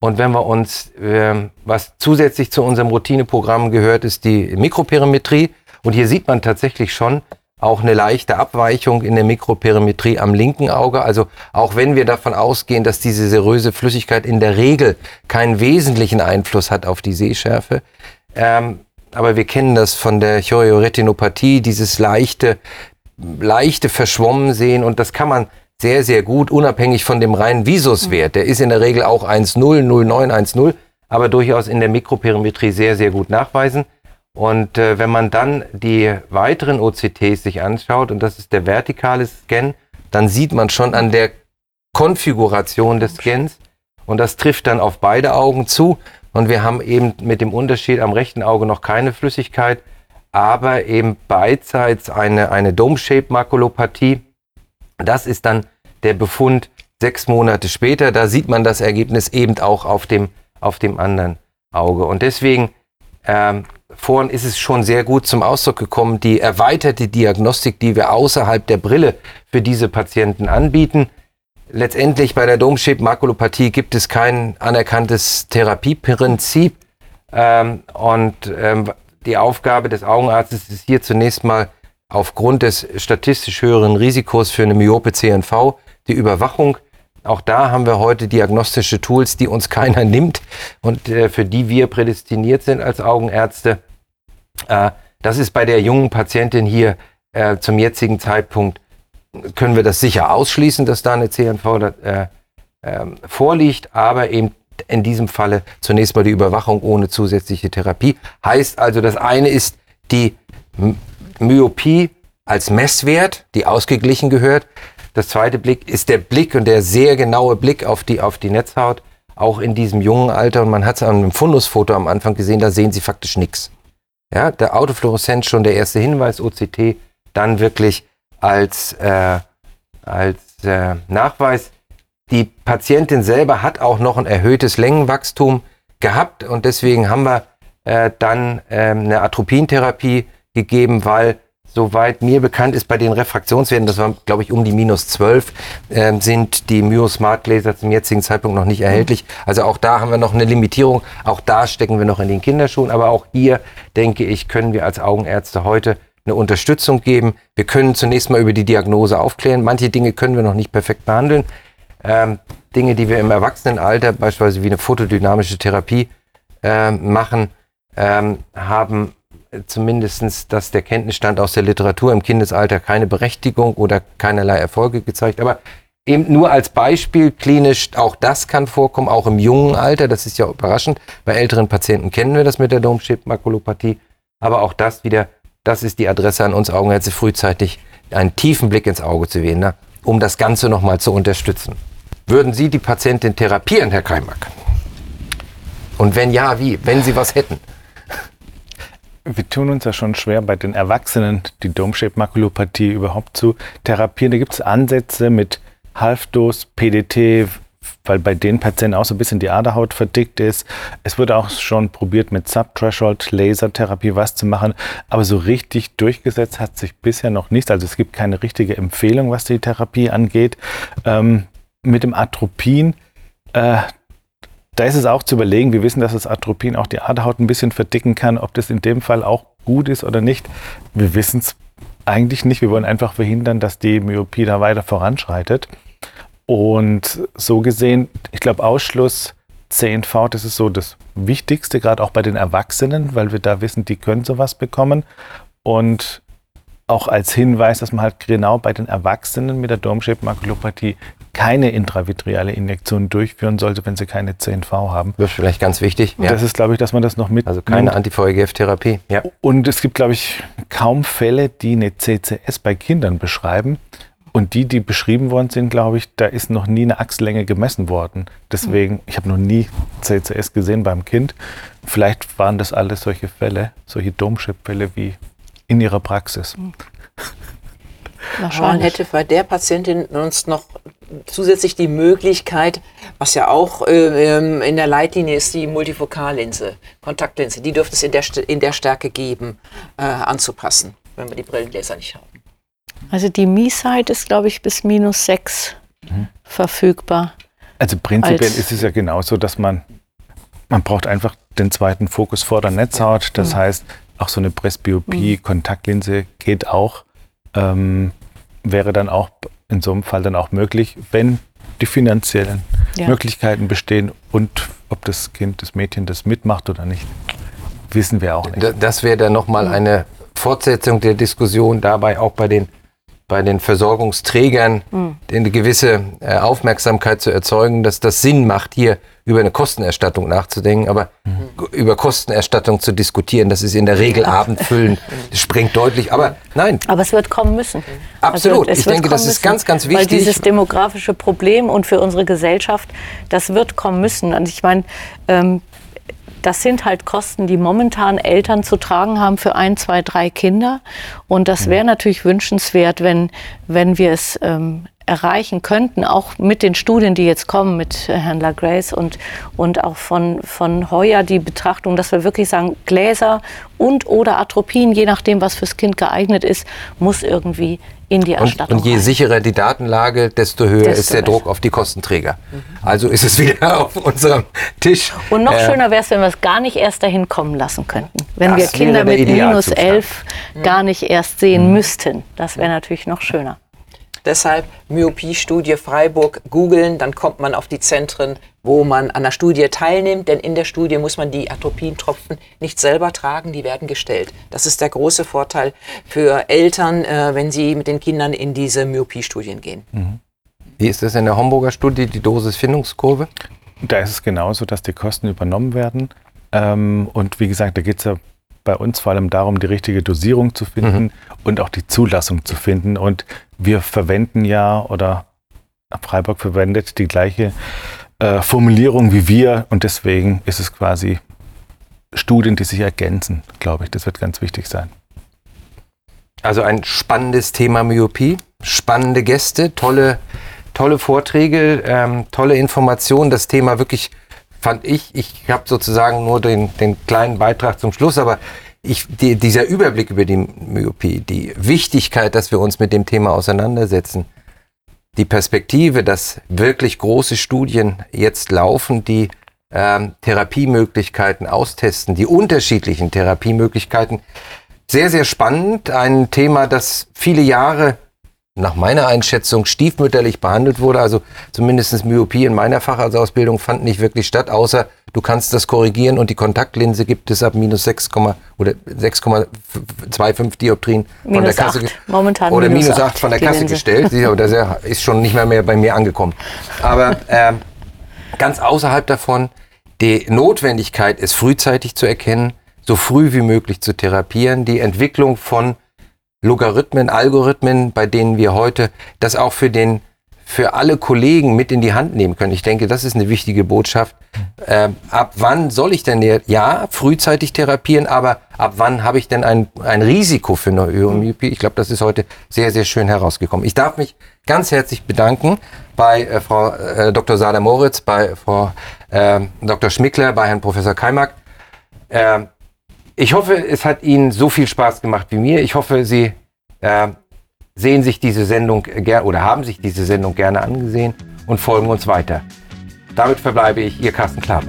Und wenn wir uns, ähm, was zusätzlich zu unserem Routineprogramm gehört, ist die Mikroperimetrie. Und hier sieht man tatsächlich schon auch eine leichte Abweichung in der Mikroperimetrie am linken Auge. Also auch wenn wir davon ausgehen, dass diese seröse Flüssigkeit in der Regel keinen wesentlichen Einfluss hat auf die Sehschärfe, ähm, aber wir kennen das von der Chorioretinopathie, dieses leichte, leichte Verschwommensehen und das kann man sehr, sehr gut, unabhängig von dem reinen Visuswert. Der ist in der Regel auch 1,0, 0,9, 1,0, aber durchaus in der Mikroperimetrie sehr, sehr gut nachweisen. Und äh, wenn man dann die weiteren OCTs sich anschaut, und das ist der vertikale Scan, dann sieht man schon an der Konfiguration des Scans, und das trifft dann auf beide Augen zu. Und wir haben eben mit dem Unterschied am rechten Auge noch keine Flüssigkeit, aber eben beidseits eine, eine Dome-Shape-Makulopathie. Das ist dann der Befund sechs Monate später. Da sieht man das Ergebnis eben auch auf dem, auf dem anderen Auge. Und deswegen, ähm, vorhin ist es schon sehr gut zum Ausdruck gekommen, die erweiterte Diagnostik, die wir außerhalb der Brille für diese Patienten anbieten. Letztendlich bei der Domschäb-Makulopathie gibt es kein anerkanntes Therapieprinzip. Ähm, und ähm, die Aufgabe des Augenarztes ist hier zunächst mal aufgrund des statistisch höheren Risikos für eine myope CNV die Überwachung. Auch da haben wir heute diagnostische Tools, die uns keiner nimmt und äh, für die wir prädestiniert sind als Augenärzte. Äh, das ist bei der jungen Patientin hier äh, zum jetzigen Zeitpunkt, können wir das sicher ausschließen, dass da eine CNV äh, ähm, vorliegt, aber eben in diesem Falle zunächst mal die Überwachung ohne zusätzliche Therapie. Heißt also, das eine ist die Myopie als Messwert, die ausgeglichen gehört. Das zweite Blick ist der Blick und der sehr genaue Blick auf die, auf die Netzhaut, auch in diesem jungen Alter. Und man hat es an einem Fundusfoto am Anfang gesehen, da sehen Sie faktisch nichts. Ja, der Autofluoreszenz schon der erste Hinweis, OCT, dann wirklich als, äh, als äh, Nachweis. Die Patientin selber hat auch noch ein erhöhtes Längenwachstum gehabt und deswegen haben wir äh, dann ähm, eine Atropintherapie gegeben, weil soweit mir bekannt ist, bei den Refraktionswerten, das war glaube ich um die minus 12, äh, sind die Myosmart Laser zum jetzigen Zeitpunkt noch nicht erhältlich. Also auch da haben wir noch eine Limitierung. Auch da stecken wir noch in den Kinderschuhen. Aber auch hier, denke ich, können wir als Augenärzte heute eine Unterstützung geben. Wir können zunächst mal über die Diagnose aufklären. Manche Dinge können wir noch nicht perfekt behandeln. Ähm, Dinge, die wir im Erwachsenenalter, beispielsweise wie eine photodynamische Therapie äh, machen, ähm, haben zumindest dass der Kenntnisstand aus der Literatur im Kindesalter keine Berechtigung oder keinerlei Erfolge gezeigt. Aber eben nur als Beispiel klinisch, auch das kann vorkommen, auch im jungen Alter. Das ist ja überraschend. Bei älteren Patienten kennen wir das mit der Domschip-Makulopathie. Aber auch das wieder, das ist die Adresse an uns Augenärzte, frühzeitig einen tiefen Blick ins Auge zu wählen, ne? um das Ganze nochmal zu unterstützen. Würden Sie die Patientin therapieren, Herr Keimack? Und wenn ja, wie? Wenn Sie was hätten? Wir tun uns ja schon schwer, bei den Erwachsenen die Dome-Shape-Makulopathie überhaupt zu therapieren. Da gibt es Ansätze mit Halfdose, PDT, weil bei den Patienten auch so ein bisschen die Aderhaut verdickt ist. Es wurde auch schon probiert, mit Subthreshold Lasertherapie was zu machen, aber so richtig durchgesetzt hat sich bisher noch nichts. Also es gibt keine richtige Empfehlung, was die Therapie angeht. Ähm, mit dem Atropin, äh, da ist es auch zu überlegen, wir wissen, dass das Atropin auch die Aderhaut ein bisschen verdicken kann, ob das in dem Fall auch gut ist oder nicht. Wir wissen es eigentlich nicht. Wir wollen einfach verhindern, dass die Myopie da weiter voranschreitet. Und so gesehen, ich glaube, Ausschluss CNV, das ist so das Wichtigste, gerade auch bei den Erwachsenen, weil wir da wissen, die können sowas bekommen. Und auch als Hinweis, dass man halt genau bei den Erwachsenen mit der Dome-Shape-Makulopathie keine intravitreale Injektion durchführen sollte, wenn sie keine CNV haben. Das ist vielleicht ganz wichtig. Ja. Das ist, glaube ich, dass man das noch mit. Also keine Anti-VEGF-Therapie. Ja. Und es gibt, glaube ich, kaum Fälle, die eine CCS bei Kindern beschreiben. Und die, die beschrieben worden sind, glaube ich, da ist noch nie eine Achslänge gemessen worden. Deswegen, ich habe noch nie CCS gesehen beim Kind. Vielleicht waren das alles solche Fälle, solche Domschip-Fälle wie in ihrer Praxis. Man hätte bei der Patientin uns noch zusätzlich die Möglichkeit, was ja auch äh, ähm, in der Leitlinie ist, die Multifokallinse, Kontaktlinse, die dürfte es in der, in der Stärke geben, äh, anzupassen, wenn wir die Brillengläser nicht haben. Also die Mi-Site ist, glaube ich, bis minus 6 mhm. verfügbar. Also prinzipiell ist es ja genauso, dass man, man braucht einfach den zweiten Fokus vor der Netzhaut. Das mhm. heißt, auch so eine Presbyopie, mhm. Kontaktlinse geht auch. Ähm, wäre dann auch in so einem Fall dann auch möglich, wenn die finanziellen ja. Möglichkeiten bestehen und ob das Kind, das Mädchen das mitmacht oder nicht, wissen wir auch nicht. Das wäre dann nochmal eine Fortsetzung der Diskussion dabei auch bei den bei den Versorgungsträgern mhm. eine gewisse äh, Aufmerksamkeit zu erzeugen, dass das Sinn macht, hier über eine Kostenerstattung nachzudenken, aber mhm. über Kostenerstattung zu diskutieren, das ist in der Regel abendfüllend, das springt deutlich, aber nein. Aber es wird kommen müssen. Absolut, also ich denke, das ist müssen, ganz, ganz wichtig. Weil dieses demografische Problem und für unsere Gesellschaft, das wird kommen müssen. Und ich meine, ähm, das sind halt Kosten, die momentan Eltern zu tragen haben für ein, zwei, drei Kinder. Und das wäre natürlich wünschenswert, wenn, wenn wir es ähm, erreichen könnten, auch mit den Studien, die jetzt kommen, mit Herrn Lagrace und, und auch von, von Heuer die Betrachtung, dass wir wirklich sagen, Gläser und oder Atropin, je nachdem, was fürs Kind geeignet ist, muss irgendwie in die Erstattung. Und, und je rein. sicherer die Datenlage, desto höher desto ist der Druck auf die Kostenträger. Mhm. Also ist es wieder auf unserem Tisch. Und noch äh, schöner wäre es, wenn wir es gar nicht erst dahin kommen lassen könnten. Wenn wir Kinder mit minus 11 mhm. gar nicht erst sehen mhm. müssten. Das wäre natürlich noch schöner. Deshalb Myopie-Studie Freiburg googeln, dann kommt man auf die Zentren, wo man an der Studie teilnimmt. Denn in der Studie muss man die Atropientropfen nicht selber tragen, die werden gestellt. Das ist der große Vorteil für Eltern, äh, wenn sie mit den Kindern in diese Myopie-Studien gehen. Mhm. Wie ist das in der Homburger Studie, die Dosisfindungskurve? Da ist es genauso, dass die Kosten übernommen werden. Ähm, und wie gesagt, da geht es ja bei uns vor allem darum, die richtige Dosierung zu finden mhm. und auch die Zulassung zu finden. Und wir verwenden ja, oder Freiburg verwendet die gleiche äh, Formulierung wie wir und deswegen ist es quasi Studien, die sich ergänzen, glaube ich. Das wird ganz wichtig sein. Also ein spannendes Thema Myopie, spannende Gäste, tolle, tolle Vorträge, ähm, tolle Informationen. Das Thema wirklich fand ich, ich habe sozusagen nur den, den kleinen Beitrag zum Schluss, aber ich, die, dieser Überblick über die Myopie, die Wichtigkeit, dass wir uns mit dem Thema auseinandersetzen, die Perspektive, dass wirklich große Studien jetzt laufen, die ähm, Therapiemöglichkeiten austesten, die unterschiedlichen Therapiemöglichkeiten. Sehr, sehr spannend. Ein Thema, das viele Jahre nach meiner Einschätzung stiefmütterlich behandelt wurde. Also zumindest Myopie in meiner Facharztausbildung fand nicht wirklich statt, außer du kannst das korrigieren und die Kontaktlinse gibt es ab minus 6, oder 6,25 Dioptrien von minus der Kasse. 8. Momentan oder minus 8 von der Kasse Linse. gestellt. Das ist schon nicht mehr, mehr bei mir angekommen. Aber äh, ganz außerhalb davon, die Notwendigkeit, es frühzeitig zu erkennen, so früh wie möglich zu therapieren, die Entwicklung von Logarithmen, Algorithmen, bei denen wir heute das auch für den für alle Kollegen mit in die Hand nehmen können. Ich denke, das ist eine wichtige Botschaft. Äh, ab wann soll ich denn ja frühzeitig therapieren, aber ab wann habe ich denn ein, ein Risiko für eine Myopie? Ich glaube, das ist heute sehr, sehr schön herausgekommen. Ich darf mich ganz herzlich bedanken bei äh, Frau äh, Dr. Sada Moritz, bei Frau äh, Dr. Schmickler, bei Herrn Professor Keimack. Ich hoffe, es hat Ihnen so viel Spaß gemacht wie mir. Ich hoffe, Sie äh, sehen sich diese Sendung gerne oder haben sich diese Sendung gerne angesehen und folgen uns weiter. Damit verbleibe ich, Ihr Carsten Klabe.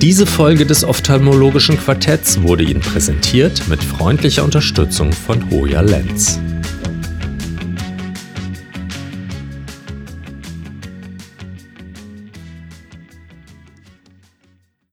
Diese Folge des ophthalmologischen Quartetts wurde Ihnen präsentiert mit freundlicher Unterstützung von Hoya Lens.